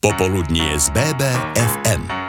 Popoludnie z BBFM.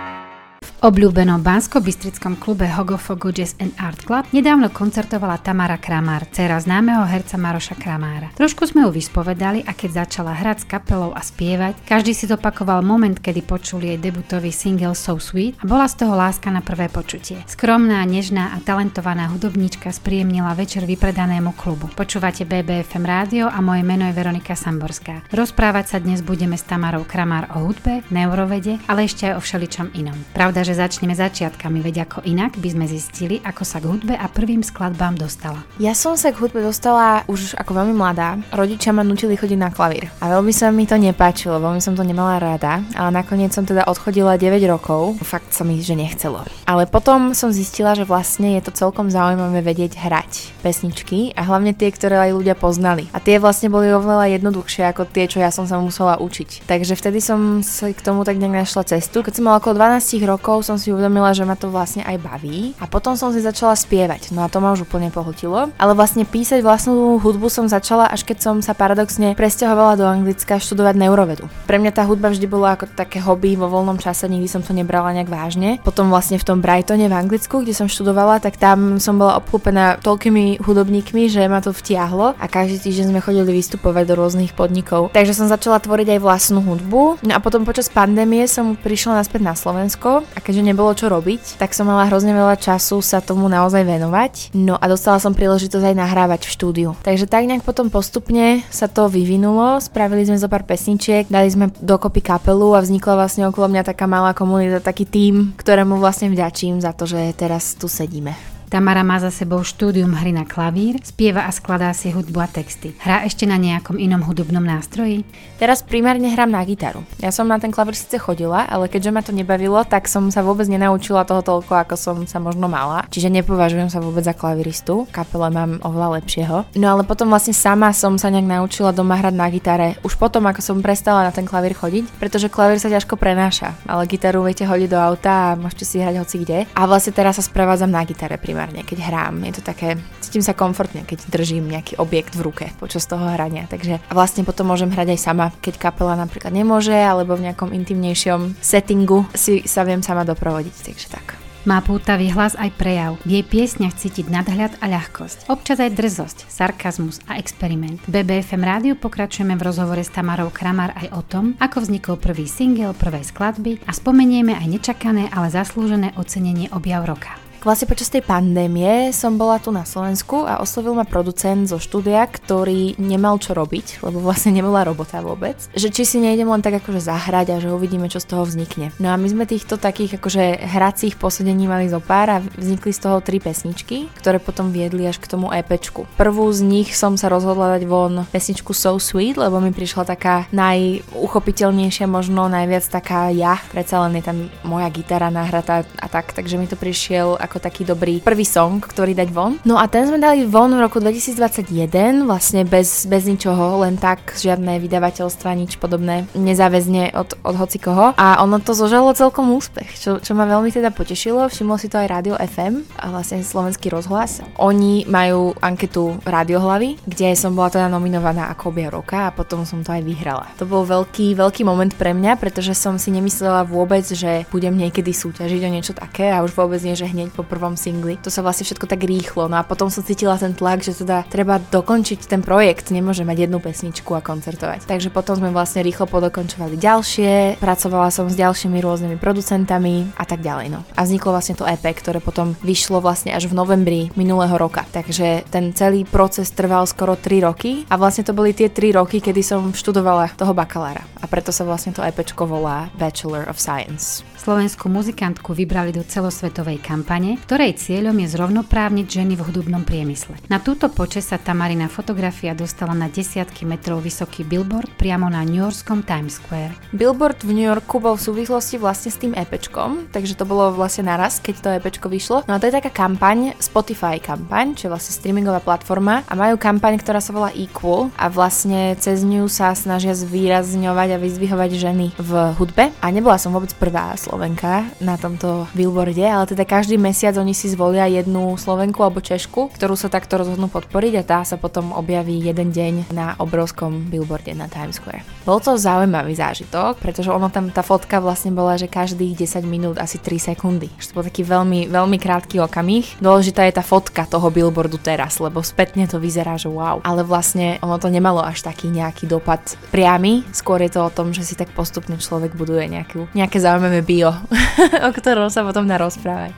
Obľúbenom bansko-bystrickom klube Hogofogo Jazz and Art Club nedávno koncertovala Tamara Kramár, dcera známeho herca Maroša Kramára. Trošku sme ju vyspovedali a keď začala hrať s kapelou a spievať, každý si zopakoval moment, kedy počuli jej debutový single So Sweet a bola z toho láska na prvé počutie. Skromná, nežná a talentovaná hudobníčka spríjemnila večer vypredanému klubu. Počúvate BBFM rádio a moje meno je Veronika Samborská. Rozprávať sa dnes budeme s Tamarou Kramár o hudbe, neurovede, ale ešte aj o všeličom inom. Pravda, že začneme začiatkami, veď ako inak by sme zistili, ako sa k hudbe a prvým skladbám dostala. Ja som sa k hudbe dostala už ako veľmi mladá. Rodičia ma nutili chodiť na klavír. A veľmi sa mi to nepáčilo, veľmi som to nemala rada, ale nakoniec som teda odchodila 9 rokov. Fakt sa mi, že nechcelo. Ale potom som zistila, že vlastne je to celkom zaujímavé vedieť hrať pesničky a hlavne tie, ktoré aj ľudia poznali. A tie vlastne boli oveľa jednoduchšie ako tie, čo ja som sa musela učiť. Takže vtedy som sa k tomu tak nejak našla cestu. Keď som mala okolo 12 rokov, som si uvedomila, že ma to vlastne aj baví a potom som si začala spievať, no a to ma už úplne pohltilo. Ale vlastne písať vlastnú hudbu som začala až keď som sa paradoxne presťahovala do Anglicka študovať neurovedu. Pre mňa tá hudba vždy bola ako také hobby vo voľnom čase, nikdy som to nebrala nejak vážne. Potom vlastne v tom Brightone v Anglicku, kde som študovala, tak tam som bola obkúpená toľkými hudobníkmi, že ma to vtiahlo a každý týždeň sme chodili vystupovať do rôznych podnikov. Takže som začala tvoriť aj vlastnú hudbu. No a potom počas pandémie som prišla naspäť na Slovensko a keďže nebolo čo robiť, tak som mala hrozne veľa času sa tomu naozaj venovať. No a dostala som príležitosť aj nahrávať v štúdiu. Takže tak nejak potom postupne sa to vyvinulo, spravili sme zo pár pesničiek, dali sme dokopy kapelu a vznikla vlastne okolo mňa taká malá komunita, taký tím, ktorému vlastne vďačím za to, že teraz tu sedíme. Tamara má za sebou štúdium hry na klavír, spieva a skladá si hudbu a texty. Hrá ešte na nejakom inom hudobnom nástroji? Teraz primárne hrám na gitaru. Ja som na ten klavír síce chodila, ale keďže ma to nebavilo, tak som sa vôbec nenaučila toho toľko, ako som sa možno mala. Čiže nepovažujem sa vôbec za klaviristu. Kapele mám oveľa lepšieho. No ale potom vlastne sama som sa nejak naučila doma hrať na gitare. Už potom, ako som prestala na ten klavír chodiť, pretože klavír sa ťažko prenáša, ale gitaru viete hodiť do auta a môžete si hrať hoci kde. A vlastne teraz sa sprevádzam na gitare primárne primárne, keď hrám. Je to také, cítim sa komfortne, keď držím nejaký objekt v ruke počas toho hrania. Takže vlastne potom môžem hrať aj sama, keď kapela napríklad nemôže, alebo v nejakom intimnejšom settingu si sa viem sama doprovodiť. Takže tak. Má pútavý hlas aj prejav. V jej piesňach cítiť nadhľad a ľahkosť. Občas aj drzosť, sarkazmus a experiment. V BBFM rádiu pokračujeme v rozhovore s Tamarou Kramar aj o tom, ako vznikol prvý single, prvé skladby a spomenieme aj nečakané, ale zaslúžené ocenenie objav roka. Vlastne počas tej pandémie som bola tu na Slovensku a oslovil ma producent zo štúdia, ktorý nemal čo robiť, lebo vlastne nebola robota vôbec. Že či si nejdem len tak akože zahrať a že uvidíme, čo z toho vznikne. No a my sme týchto takých akože hracích posedení mali zo pár a vznikli z toho tri pesničky, ktoré potom viedli až k tomu EPčku. Prvú z nich som sa rozhodla dať von pesničku So Sweet, lebo mi prišla taká najuchopiteľnejšia, možno najviac taká ja. Predsa len je tam moja gitara nahratá a tak, takže mi to prišiel ako taký dobrý prvý song, ktorý dať von. No a ten sme dali von v roku 2021, vlastne bez, bez ničoho, len tak, žiadne vydavateľstva, nič podobné, nezáväzne od, od hocikoho. A ono to zožalo celkom úspech, čo, čo ma veľmi teda potešilo. Všimlo si to aj Rádio FM a vlastne slovenský rozhlas. Oni majú anketu Radiohlavy, kde som bola teda nominovaná ako obja roka a potom som to aj vyhrala. To bol veľký, veľký moment pre mňa, pretože som si nemyslela vôbec, že budem niekedy súťažiť o niečo také a už vôbec nie, že hneď po po prvom singli. To sa vlastne všetko tak rýchlo. No a potom som cítila ten tlak, že teda treba dokončiť ten projekt, nemôže mať jednu pesničku a koncertovať. Takže potom sme vlastne rýchlo podokončovali ďalšie, pracovala som s ďalšími rôznymi producentami a tak ďalej. No. A vzniklo vlastne to EP, ktoré potom vyšlo vlastne až v novembri minulého roka. Takže ten celý proces trval skoro 3 roky a vlastne to boli tie 3 roky, kedy som študovala toho bakalára. A preto sa vlastne to EPčko volá Bachelor of Science. Slovenskú muzikantku vybrali do celosvetovej kampane, ktorej cieľom je zrovnoprávniť ženy v hudobnom priemysle. Na túto počas sa Tamarina fotografia dostala na desiatky metrov vysoký billboard priamo na New Yorkskom Times Square. Billboard v New Yorku bol v súvislosti vlastne s tým EPčkom, takže to bolo vlastne naraz, keď to EPčko vyšlo. No a to je taká kampaň, Spotify kampaň, čo je vlastne streamingová platforma a majú kampaň, ktorá sa volá Equal a vlastne cez ňu sa snažia zvýrazňovať a vyzdvihovať ženy v hudbe. A nebola som vôbec prvá Slovenka na tomto billboarde, ale teda každý mesiac mesiac oni si zvolia jednu Slovenku alebo Češku, ktorú sa takto rozhodnú podporiť a tá sa potom objaví jeden deň na obrovskom billboarde na Times Square. Bol to zaujímavý zážitok, pretože ono tam, tá fotka vlastne bola, že každých 10 minút asi 3 sekundy. Že to bol taký veľmi, veľmi krátky okamih. Dôležitá je tá fotka toho billboardu teraz, lebo spätne to vyzerá, že wow. Ale vlastne ono to nemalo až taký nejaký dopad priamy, skôr je to o tom, že si tak postupne človek buduje nejakú, nejaké zaujímavé bio, o ktorom sa potom dá rozprávať.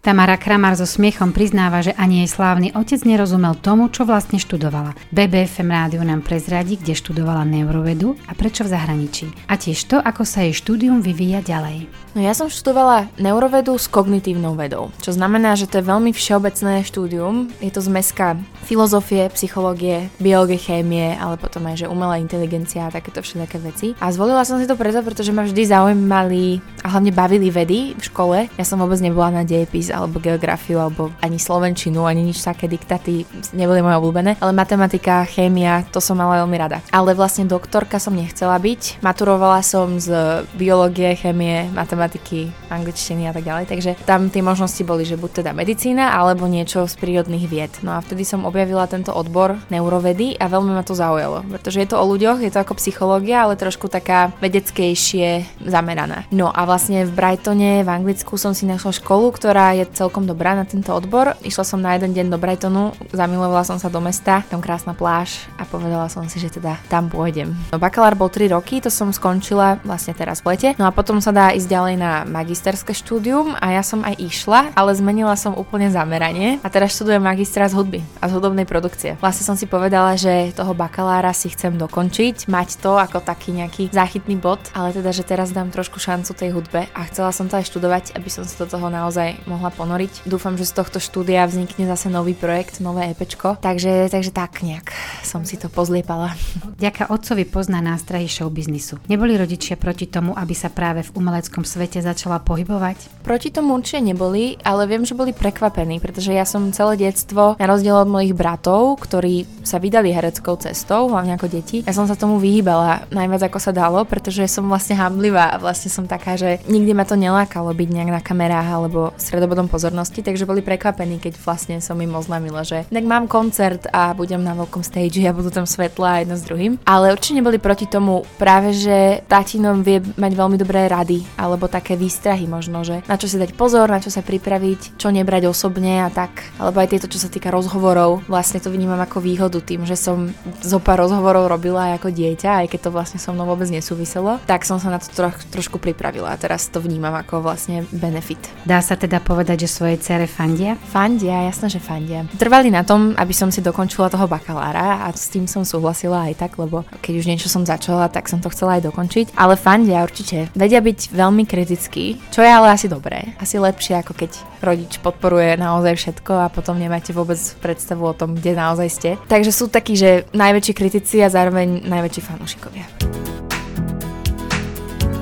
Tamara Kramar so smiechom priznáva, že ani jej slávny otec nerozumel tomu, čo vlastne študovala. BBFM rádiu nám prezradí, kde študovala neurovedu a prečo v zahraničí. A tiež to, ako sa jej štúdium vyvíja ďalej. No ja som študovala neurovedu s kognitívnou vedou, čo znamená, že to je veľmi všeobecné štúdium. Je to zmeska filozofie, psychológie, biológie, chémie, ale potom aj, že umelá inteligencia a takéto všelijaké veci. A zvolila som si to preto, pretože ma vždy zaujímali a hlavne bavili vedy v škole. Ja som vôbec nebola na dejepis alebo geografiu alebo ani slovenčinu, ani nič také diktaty neboli moje obľúbené, ale matematika, chémia, to som mala veľmi rada. Ale vlastne doktorka som nechcela byť. Maturovala som z biológie, chémie, matematiky angličtiny a tak ďalej. Takže tam tie možnosti boli, že buď teda medicína alebo niečo z prírodných vied. No a vtedy som objavila tento odbor neurovedy a veľmi ma to zaujalo, pretože je to o ľuďoch, je to ako psychológia, ale trošku taká vedeckejšie zameraná. No a vlastne v Brightone v Anglicku som si našla školu, ktorá je celkom dobrá na tento odbor. Išla som na jeden deň do Brightonu, zamilovala som sa do mesta, tam krásna pláž a povedala som si, že teda tam pôjdem. No, bakalár bol 3 roky, to som skončila vlastne teraz v lete. No a potom sa dá ísť ďalej na magisterské štúdium a ja som aj išla, ale zmenila som úplne zameranie a teraz študujem magistra z hudby a z hudobnej produkcie. Vlastne som si povedala, že toho bakalára si chcem dokončiť, mať to ako taký nejaký záchytný bod, ale teda, že teraz dám trošku šancu tej hudbe a chcela som to aj študovať, aby som sa do toho naozaj mohla ponoriť. Dúfam, že z tohto štúdia vznikne zase nový projekt, nové EPčko, takže, takže tak nejak som si to pozliepala. Ďaká otcovi pozná nástrahy showbiznisu. Neboli rodičia proti tomu, aby sa práve v umeleckom svete začala pohybovať? Proti tomu určite neboli, ale viem, že boli prekvapení, pretože ja som celé detstvo, na rozdiel od mojich bratov, ktorí sa vydali hereckou cestou, hlavne ako deti, ja som sa tomu vyhýbala najviac ako sa dalo, pretože som vlastne hamblivá a vlastne som taká, že nikdy ma to nelákalo byť nejak na kamerách alebo stredobodom pozornosti, takže boli prekvapení, keď vlastne som im oznámila, že tak mám koncert a budem na veľkom stage a budú tam svetla jedno s druhým. Ale určite neboli proti tomu práve, že tatinom vie mať veľmi dobré rady alebo také výstrahy možno, že na čo si dať pozor, na čo sa pripraviť, čo nebrať osobne a tak. Alebo aj tieto, čo sa týka rozhovorov, vlastne to vnímam ako výhodu tým, že som zo pár rozhovorov robila aj ako dieťa, aj keď to vlastne so mnou vôbec nesúviselo, tak som sa na to troch, trošku pripravila a teraz to vnímam ako vlastne benefit. Dá sa teda povedať, že svojej cere fandia? Fandia, jasné, že fandia. Trvali na tom, aby som si dokončila toho bakalára a s tým som súhlasila aj tak, lebo keď už niečo som začala, tak som to chcela aj dokončiť. Ale fandia určite vedia byť veľmi kritický, čo je ale asi dobré. Asi lepšie ako keď rodič podporuje naozaj všetko a potom nemáte vôbec predstavu o tom, kde naozaj ste. Takže sú takí, že najväčší kritici a zároveň najväčší fanúšikovia.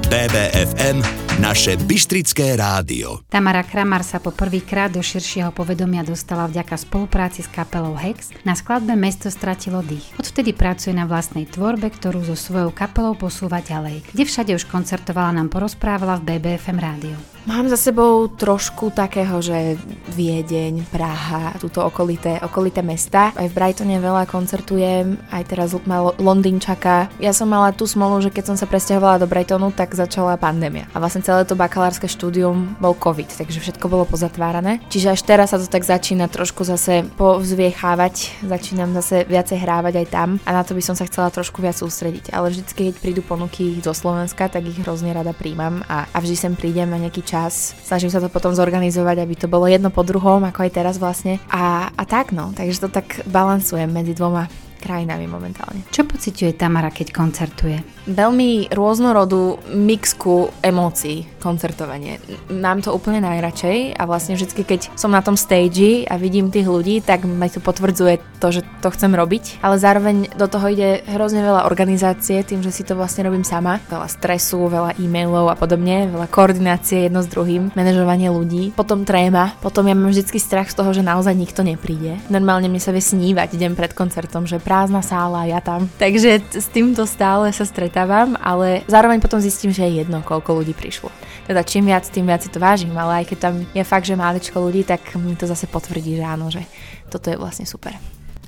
BBFM naše Bystrické rádio. Tamara Kramar sa po prvýkrát do širšieho povedomia dostala vďaka spolupráci s kapelou Hex na skladbe Mesto stratilo dých. Odvtedy pracuje na vlastnej tvorbe, ktorú so svojou kapelou posúva ďalej. Kde všade už koncertovala nám porozprávala v BBFM rádiu. Mám za sebou trošku takého, že Viedeň, Praha, túto okolité, okolité mesta. Aj v Brightone veľa koncertujem, aj teraz ma Londýn čaká. Ja som mala tú smolu, že keď som sa presťahovala do Brightonu, tak začala pandémia. A vlastne celé to bakalárske štúdium bol COVID, takže všetko bolo pozatvárané. Čiže až teraz sa to tak začína trošku zase povzviechávať, začínam zase viacej hrávať aj tam a na to by som sa chcela trošku viac sústrediť. Ale vždycky, keď prídu ponuky zo Slovenska, tak ich hrozne rada príjmam a, a vždy sem prídem na nejaký čas čas. Snažím sa to potom zorganizovať, aby to bolo jedno po druhom, ako aj teraz vlastne. A, a tak no, takže to tak balansujem medzi dvoma krajinami momentálne. Čo pociťuje Tamara, keď koncertuje? Veľmi rôznorodú mixku emócií koncertovanie. Mám to úplne najradšej a vlastne vždy, keď som na tom stage a vidím tých ľudí, tak ma to potvrdzuje to, že to chcem robiť. Ale zároveň do toho ide hrozne veľa organizácie, tým, že si to vlastne robím sama. Veľa stresu, veľa e-mailov a podobne, veľa koordinácie jedno s druhým, manažovanie ľudí, potom tréma, potom ja mám vždy strach z toho, že naozaj nikto nepríde. Normálne mi sa vie snívať deň pred koncertom, že prázdna sála, ja tam. Takže s týmto stále sa stretávam, ale zároveň potom zistím, že je jedno, koľko ľudí prišlo. Teda čím viac, tým viac si to vážim, ale aj keď tam je fakt, že máličko ľudí, tak mi to zase potvrdí, že áno, že toto je vlastne super.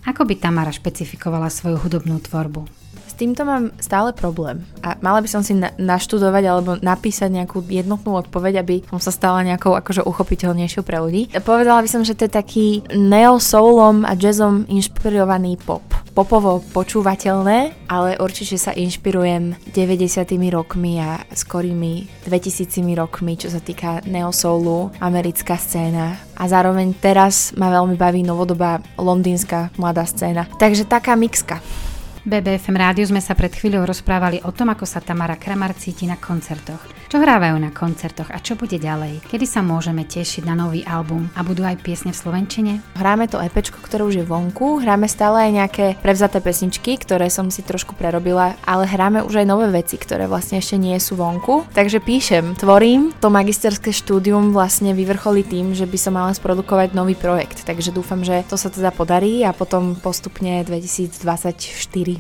Ako by Tamara špecifikovala svoju hudobnú tvorbu? Týmto mám stále problém a mala by som si na- naštudovať alebo napísať nejakú jednotnú odpoveď, aby som sa stala nejakou akože uchopiteľnejšou pre ľudí. Povedala by som, že to je taký neo-soulom a jazzom inšpirovaný pop. Popovo počúvateľné, ale určite sa inšpirujem 90. rokmi a skorými 2000 rokmi, čo sa týka neo-soulu, americká scéna a zároveň teraz ma veľmi baví novodobá londýnska mladá scéna. Takže taká mixka. BBFM rádiu sme sa pred chvíľou rozprávali o tom, ako sa Tamara Kramar cíti na koncertoch. Čo hrávajú na koncertoch a čo bude ďalej? Kedy sa môžeme tešiť na nový album a budú aj piesne v Slovenčine? Hráme to EP, ktoré už je vonku, hráme stále aj nejaké prevzaté pesničky, ktoré som si trošku prerobila, ale hráme už aj nové veci, ktoré vlastne ešte nie sú vonku. Takže píšem, tvorím, to magisterské štúdium vlastne vyvrcholí tým, že by som mala sprodukovať nový projekt, takže dúfam, že to sa teda podarí a potom postupne 2024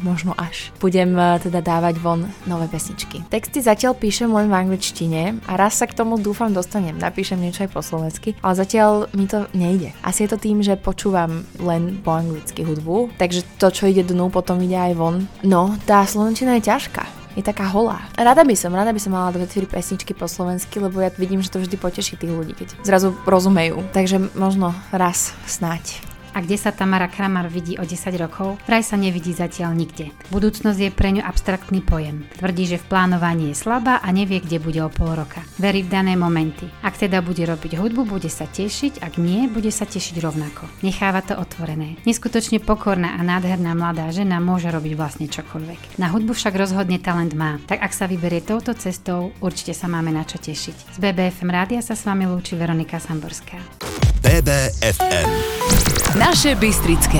možno až budem eh, teda dávať von nové pesničky. Texty zatiaľ píšem len v angličtine angličtine a raz sa k tomu dúfam dostanem. Napíšem niečo aj po slovensky, ale zatiaľ mi to nejde. Asi je to tým, že počúvam len po anglicky hudbu, takže to, čo ide dnu, potom ide aj von. No, tá slovenčina je ťažká je taká holá. Rada by som, rada by som mala dve, tri pesničky po slovensky, lebo ja vidím, že to vždy poteší tých ľudí, keď zrazu rozumejú. Takže možno raz snáď. A kde sa Tamara Kramar vidí o 10 rokov, vraj sa nevidí zatiaľ nikde. Budúcnosť je pre ňu abstraktný pojem. Tvrdí, že v plánovaní je slabá a nevie, kde bude o pol roka. Verí v dané momenty. Ak teda bude robiť hudbu, bude sa tešiť, ak nie, bude sa tešiť rovnako. Necháva to otvorené. Neskutočne pokorná a nádherná mladá žena môže robiť vlastne čokoľvek. Na hudbu však rozhodne talent má, tak ak sa vyberie touto cestou, určite sa máme na čo tešiť. Z BBFM rádia sa s vami lúči Veronika Samborská. BBFM Naše Bystrické.